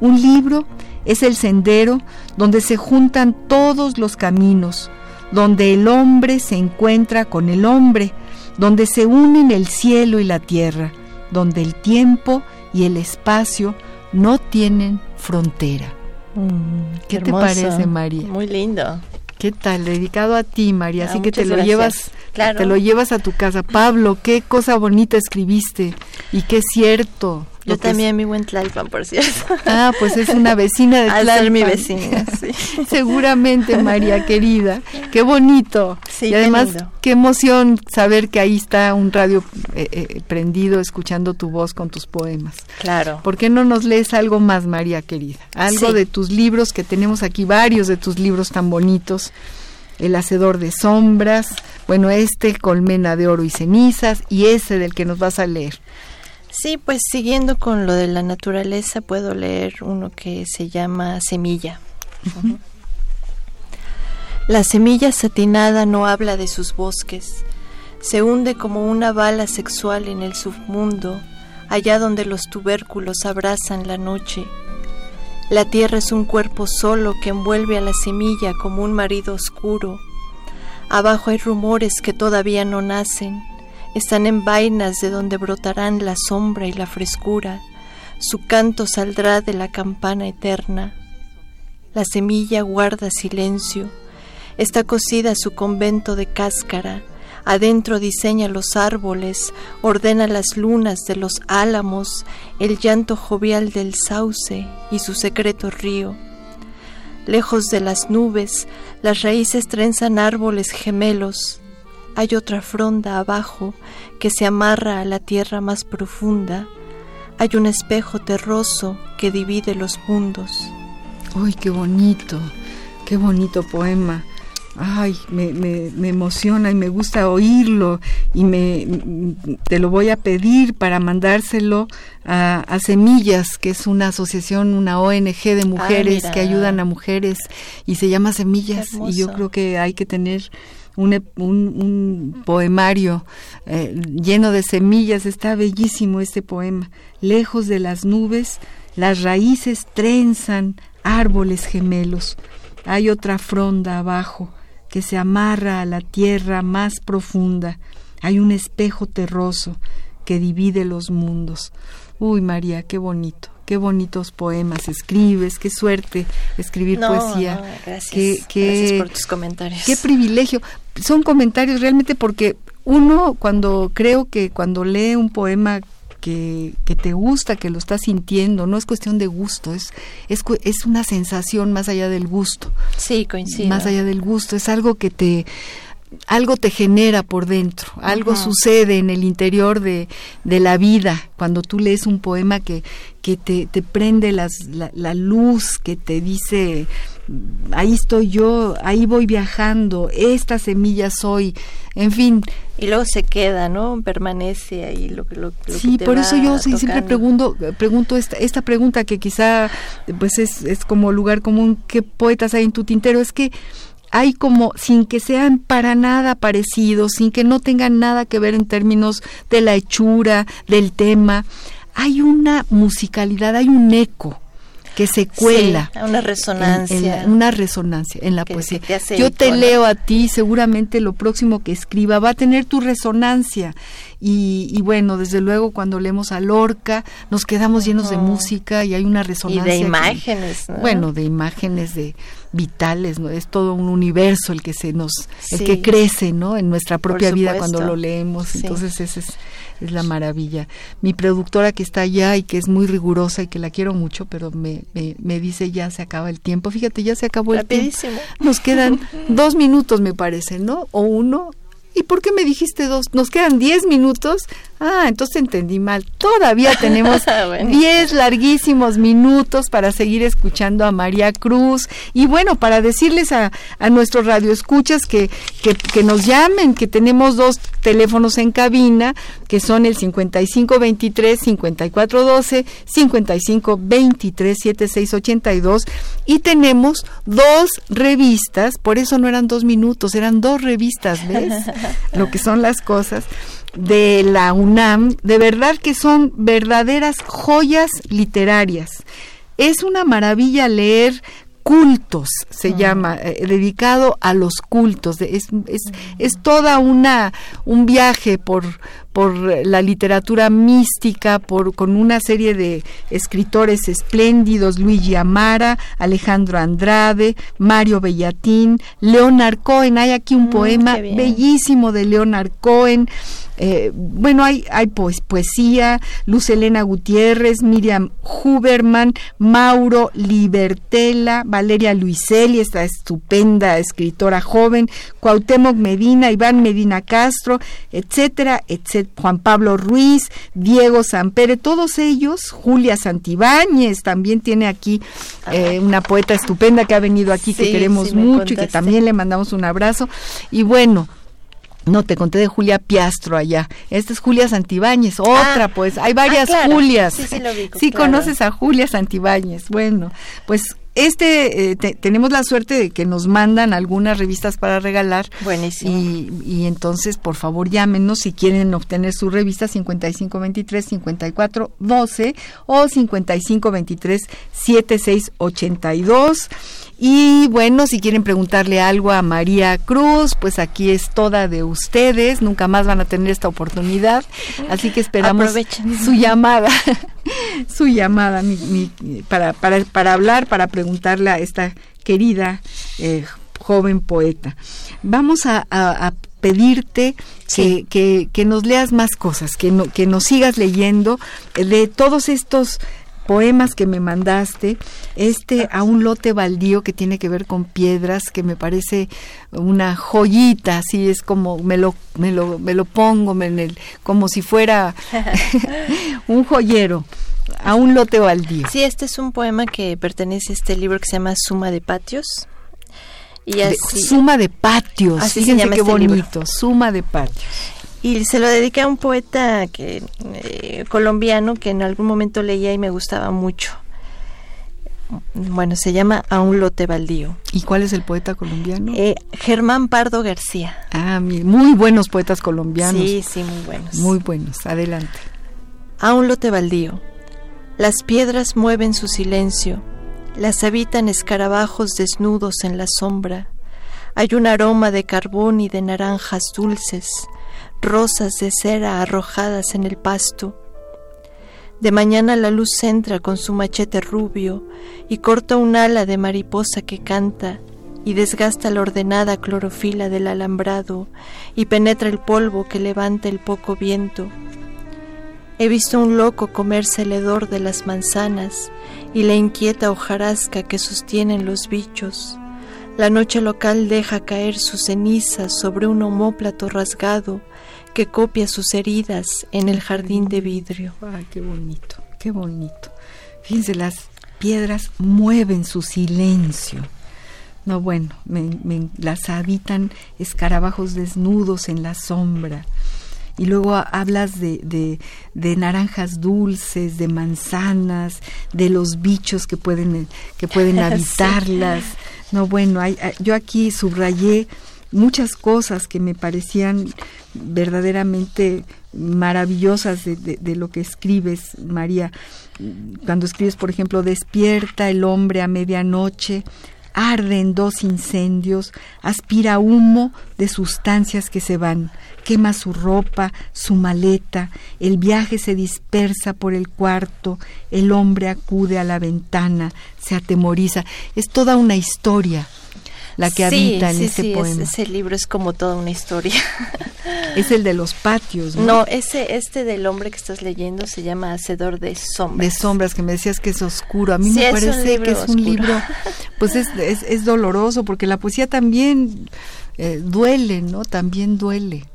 Un libro es el sendero donde se juntan todos los caminos, donde el hombre se encuentra con el hombre, donde se unen el cielo y la tierra, donde el tiempo y el espacio no tienen frontera. Mm, ¿Qué, qué te parece, María? Muy lindo. ¿Qué tal? Dedicado a ti, María. Ah, Así que te lo gracias. llevas, claro. te lo llevas a tu casa. Pablo, qué cosa bonita escribiste y qué cierto. Yo también vivo en Tlalpan, por cierto. Ah, pues es una vecina de Al Tlalpan. ser mi vecina, sí. Seguramente, María querida. Qué bonito. Sí, y además, qué, emoción saber que ahí está un radio eh, eh, prendido escuchando tu voz con tus poemas. Claro. ¿Por qué no nos lees algo más, María querida? Algo Sí. de tus libros, que tenemos aquí varios de tus libros tan bonitos. El Hacedor de Sombras, bueno, este Colmena de Oro y Cenizas y ese del que nos vas a leer. Sí, pues siguiendo con lo de la naturaleza, puedo leer uno que se llama Semilla. La semilla satinada no habla de sus bosques, se hunde como una bala sexual en el submundo, allá donde los tubérculos abrazan la noche. La tierra es un cuerpo solo que envuelve a la semilla como un marido oscuro. Abajo hay rumores que todavía no nacen, están en vainas de donde brotarán la sombra y la frescura. Su canto saldrá de la campana eterna. La semilla guarda silencio. Está cosida su convento de cáscara. Adentro diseña los árboles, ordena las lunas de los álamos, el llanto jovial del sauce y su secreto río. Lejos de las nubes, las raíces trenzan árboles gemelos. Hay otra fronda abajo que se amarra a la tierra más profunda. Hay un espejo terroso que divide los mundos. ¡Uy, qué bonito! ¡Qué bonito poema! Ay, me, me, emociona y me gusta oírlo y me te lo voy a pedir para mandárselo a, Semillas, que es una asociación, una ONG de ah, mujeres que ayudan a mujeres y se llama Semillas. Y yo creo que hay que tener un, un, poemario eh, lleno de semillas, está bellísimo este poema. Lejos de las nubes, las raíces trenzan árboles gemelos. Hay otra fronda abajo que se amarra a la tierra más profunda. Hay un espejo terroso que divide los mundos. Uy, María, qué bonito, qué bonitos poemas escribes, qué suerte escribir poesía. gracias, gracias por tus comentarios. Qué privilegio. Son comentarios realmente porque uno cuando creo que cuando lee un poema que, que, te gusta, que lo estás sintiendo, no es cuestión de gusto, es, es, es una sensación más allá del gusto. Sí, coincido. Más allá del gusto, es algo que te algo te genera por dentro, algo sucede en el interior de, de, la vida cuando tú lees un poema que, que te, te prende las, la, la, luz, que te dice, ahí estoy yo, ahí voy viajando, esta semilla soy, en fin. Y luego se queda, ¿no? Permanece ahí lo, lo, Sí, por eso yo siempre pregunto, pregunto esta, esta pregunta que quizá pues es, es como lugar común, ¿qué poetas hay en tu tintero? Es que hay como, sin que sean para nada parecidos, sin que no tengan nada que ver en términos de la hechura, del tema, hay una musicalidad, hay un eco que se cuela. una resonancia. una resonancia en la poesía. Yo te leo a ti, seguramente lo próximo que escriba va a tener tu resonancia. Y, bueno, desde luego cuando leemos a Lorca nos quedamos llenos de música y hay una resonancia. Y de imágenes. Bueno, de imágenes de vitales, ¿no? Es todo un universo el que se nos, el que crece, ¿no? En nuestra propia vida cuando lo leemos. Entonces ese es es la maravilla. Mi productora que está allá y que es muy rigurosa y que la quiero mucho, pero me, me, dice ya se acaba el tiempo. Fíjate, ya se acabó el tiempo. Nos quedan dos minutos, me parece, ¿no? O uno. ¿Y por qué me dijiste dos? Nos quedan diez minutos. Ah, entonces entendí mal. Todavía tenemos 10 larguísimos minutos para seguir escuchando a María Cruz. Y bueno, para decirles a, a nuestros radioescuchas que, que, que nos llamen, que tenemos dos teléfonos en cabina, que son el 5523-5412, 5523-7682. Y tenemos dos revistas, por eso no eran dos minutos, eran dos revistas, ¿ves? Lo que son las cosas de la UNAM, de verdad que son verdaderas joyas literarias. Es una maravilla leer cultos, se llama, eh, dedicado a los cultos. Es, es, es, toda una un viaje por, por la literatura mística, por, con una serie de escritores espléndidos, Luigi Amara, Alejandro Andrade, Mario Bellatín, Leonard Cohen. Hay aquí un mm, poema bellísimo de Leonard Cohen. Eh, bueno, hay, hay poesía, Luz Elena Gutiérrez, Miriam Huberman, Mauro Libertela, Valeria Luiselli, esta estupenda escritora joven, Cuauhtémoc Medina, Iván Medina Castro, etcétera, etcétera, Juan Pablo Ruiz, Diego Sampere, todos ellos, Julia Santibáñez también tiene aquí eh, una poeta estupenda que ha venido aquí, que queremos mucho y que también le mandamos un abrazo. Y bueno, no, te conté de Julia Piastro allá. Esta es Julia Santibáñez, otra ah, pues. Hay varias ah, Julias. Sí, sí, lo sí conoces a Julia Santibáñez. Bueno, pues este, eh, tenemos la suerte de que nos mandan algunas revistas para regalar. Buenísimo. Y, y entonces, por favor, llámenos si quieren obtener su revista 5523-5412 o 5523-7682. Y bueno, si quieren preguntarle algo a María Cruz, pues aquí es toda de ustedes, nunca más van a tener esta oportunidad, así que esperamos su llamada, su llamada para, para, para hablar, para preguntarle a esta querida eh, joven poeta. Vamos a, pedirte que, que, que, nos leas más cosas, que, no, que nos sigas leyendo de todos estos poemas que me mandaste, este a un lote baldío que tiene que ver con piedras, que me parece una joyita, así es como me lo, me lo, me lo pongo en el, como si fuera un joyero a un lote baldío. Sí, este es un poema que pertenece a este libro que se llama Suma de Patios Y así, suma de patios, Así se fíjense qué este libro. bonito, suma de patios. Y se lo dediqué a un poeta que eh, colombiano que en algún momento leía y me gustaba mucho. Bueno, se llama A un lote baldío. ¿Y cuál es el poeta colombiano? Eh, Germán Pardo García. ah, muy buenos poetas colombianos. Sí, sí, muy buenos. Muy buenos, adelante. A un lote baldío. Las piedras mueven su silencio, las habitan escarabajos desnudos en la sombra. Hay un aroma de carbón y de naranjas dulces, rosas de cera arrojadas en el pasto. De mañana la luz entra con su machete rubio y corta un ala de mariposa que canta y desgasta la ordenada clorofila del alambrado y penetra el polvo que levanta el poco viento. He visto un loco comerse el hedor de las manzanas y la inquieta hojarasca que sostienen los bichos. La noche local deja caer sus cenizas sobre un homóplato rasgado que copia sus heridas en el jardín de vidrio. Ay, qué bonito, qué bonito. Fíjense, las piedras mueven su silencio. No, bueno, me- me- las habitan escarabajos desnudos en la sombra. Y luego ha- hablas de, de- de naranjas dulces, de manzanas, de los bichos que pueden, que pueden Sí. habitarlas. No, bueno, hay- yo aquí subrayé muchas cosas que me parecían verdaderamente maravillosas de, de- lo que escribes, María. Cuando escribes, por ejemplo, despierta el hombre a medianoche, arde en dos incendios, aspira humo de sustancias que se van, quema su ropa, su maleta, el viaje se dispersa por el cuarto, el hombre acude a la ventana, se atemoriza. Es toda una historia la que Sí, habita en sí, ese sí, es- poema. ese libro es como toda una historia. Es el de los patios, ¿no? No, ese, este del hombre que estás leyendo se llama Hacedor de Sombras. de sombras que me decías que es oscuro. A mí me parece que es un libro, pues es, es, es doloroso porque la poesía también eh, duele, ¿no? También duele.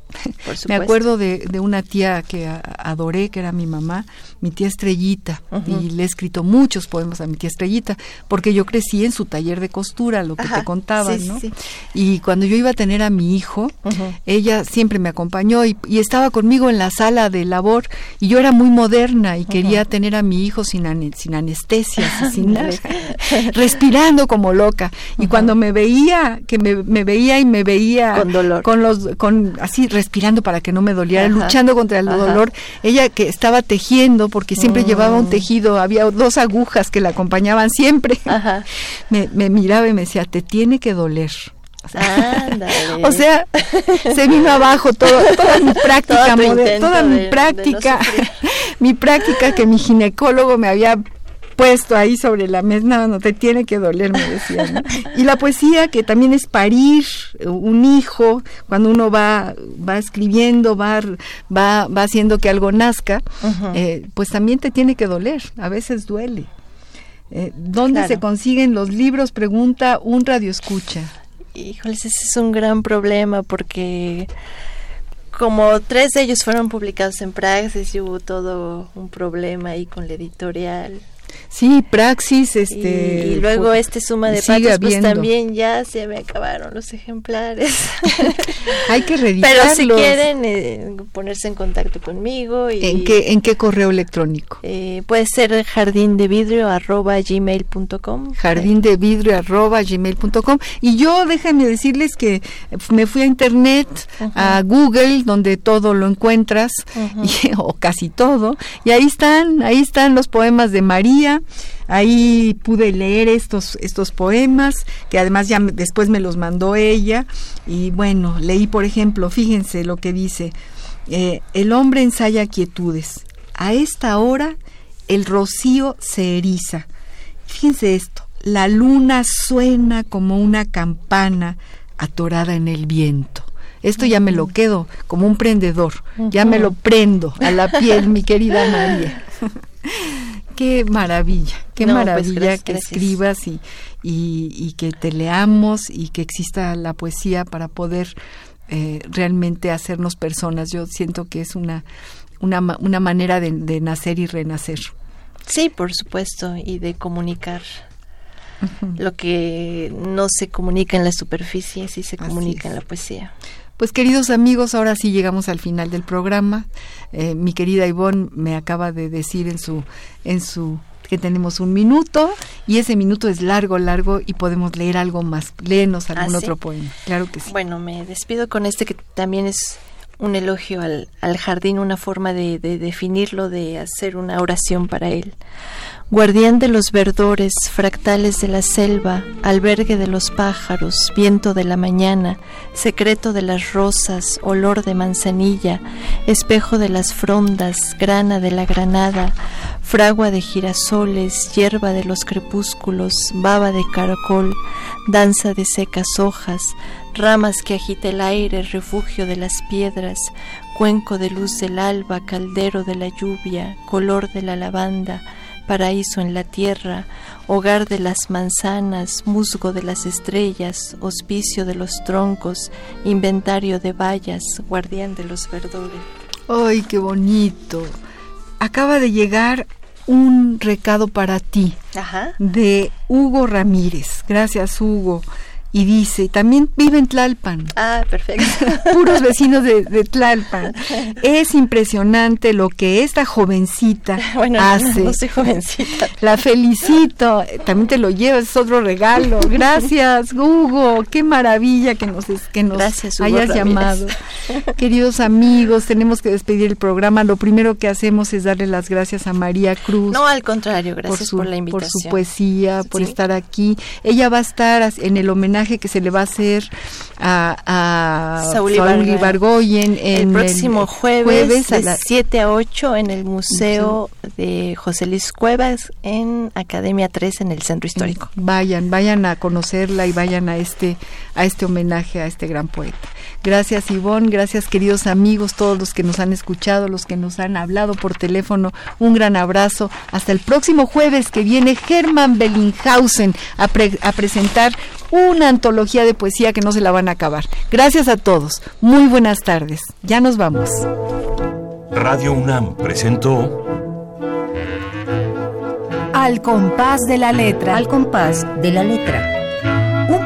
Por Me acuerdo de, de una tía que a- adoré, que era mi mamá, mi tía Estrellita, y le he escrito muchos poemas a mi tía Estrellita, porque yo crecí en su taller de costura, lo que Ajá, te contaba, sí, ¿no? sí. Y cuando yo iba a tener a mi hijo, ella siempre me acompañó y, y estaba conmigo en la sala de labor y yo era muy moderna y quería tener a mi hijo sin, ane- sin anestesia, así, sin nada, respirando como loca. Y cuando me veía, que me, me veía y me veía Con dolor. con los, con así respirando para que no me doliera, Ajá. luchando contra el Ajá. dolor, ella que estaba tejiendo porque siempre Mm. llevaba un tejido, había dos agujas que la acompañaban siempre. Ajá. Me, me miraba y me decía, te tiene que doler. O sea, se vino abajo todo, toda mi práctica, toda de- mi de no práctica, mi práctica que mi ginecólogo me había puesto ahí sobre la mesa, no, no te tiene que doler, me decía. ¿no? Y la poesía, que también es parir un hijo, cuando uno va, va escribiendo, va, va, va haciendo que algo nazca, eh, pues también te tiene que doler, a veces duele. Eh, ¿Dónde Claro. se consiguen los libros? Pregunta un radio escucha. Híjoles, ese es un gran problema porque como tres de ellos fueron publicados en Praxis y hubo todo un problema ahí con la editorial. Sí, Praxis, este... y, y luego este suma de patos, pues también ya se me acabaron los ejemplares. Hay que reeditarlos. Pero si quieren eh, ponerse en contacto conmigo y ¿En qué, ¿En qué correo electrónico? eh, puede ser jardín de vidrio arroba gmail.com gmail.com y yo déjenme decirles que me fui a internet a Google donde todo lo encuentras y- o casi todo y ahí están ahí están los poemas de María ahí pude leer estos estos poemas que además ya después me los mandó ella. Y bueno leí por ejemplo fíjense lo que dice eh, el hombre ensaya quietudes. A esta hora el rocío se eriza Fíjense esto, la luna suena como una campana atorada en el viento. Esto ya me lo quedo como un prendedor, ya me lo prendo a la piel, mi querida María. Qué maravilla, qué No, pues, maravilla gracias, que gracias. escribas y, y, y que te leamos y que exista la poesía para poder eh, realmente hacernos personas. Yo siento que es una, una, una manera de- de nacer y renacer. Sí, por supuesto, y de comunicar lo que no se comunica en la superficie, sí se comunica en la poesía. Pues queridos amigos, ahora sí llegamos al final del programa. Eh, mi querida Ivonne me acaba de decir en su, en su que tenemos un minuto y ese minuto es largo, largo y podemos leer algo más. Léenos algún ¿Ah, otro poema. Claro que sí. Bueno, me despido con este que también es un elogio al, al jardín, una forma de, de, definirlo, de hacer una oración para él. Guardián de los verdores, fractales de la selva, albergue de los pájaros, viento de la mañana, secreto de las rosas, olor de manzanilla, espejo de las frondas, grana de la granada, fragua de girasoles, hierba de los crepúsculos, baba de caracol, danza de secas hojas, ramas que agita el aire, refugio de las piedras, cuenco de luz del alba, caldero de la lluvia, color de la lavanda, paraíso en la tierra, hogar de las manzanas, musgo de las estrellas, hospicio de los troncos, inventario de vallas, guardián de los verdores. ¡Ay, qué bonito! Acaba de llegar un recado para ti de Hugo Ramírez. Gracias, Hugo y dice, también vive en Tlalpan. Ah, perfecto. Puros vecinos de, Tlalpan. Es impresionante lo que esta jovencita hace. No, soy jovencita. La felicito. También te lo llevas, es otro regalo. Gracias, Hugo. Qué maravilla que nos, que nos hayas llamado. Queridos amigos, tenemos que despedir el programa. Lo primero que hacemos es darle las gracias a María Cruz. No, al contrario, gracias por, la invitación. Por su poesía, por estar aquí. Ella va a estar en el homenaje que se le va a hacer a, a Saúl, Ibargoyen en el próximo jueves, a las 7 a 8 en el Museo de José Luis Cuevas en Academia 3 en el Centro Histórico. Vayan, vayan a conocerla y vayan a este a este homenaje a este gran poeta. Gracias Ivonne, gracias queridos amigos, todos los que nos han escuchado, los que nos han hablado por teléfono. Un gran abrazo. Hasta el próximo jueves que viene Germán Bellinghausen a, a presentar una antología de poesía que no se la van a acabar. Gracias a todos. Muy buenas tardes. Ya nos vamos. Radio UNAM presentó Al compás de la letra. Al compás de la letra.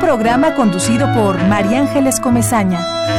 Programa conducido por María Ángeles Comezaña.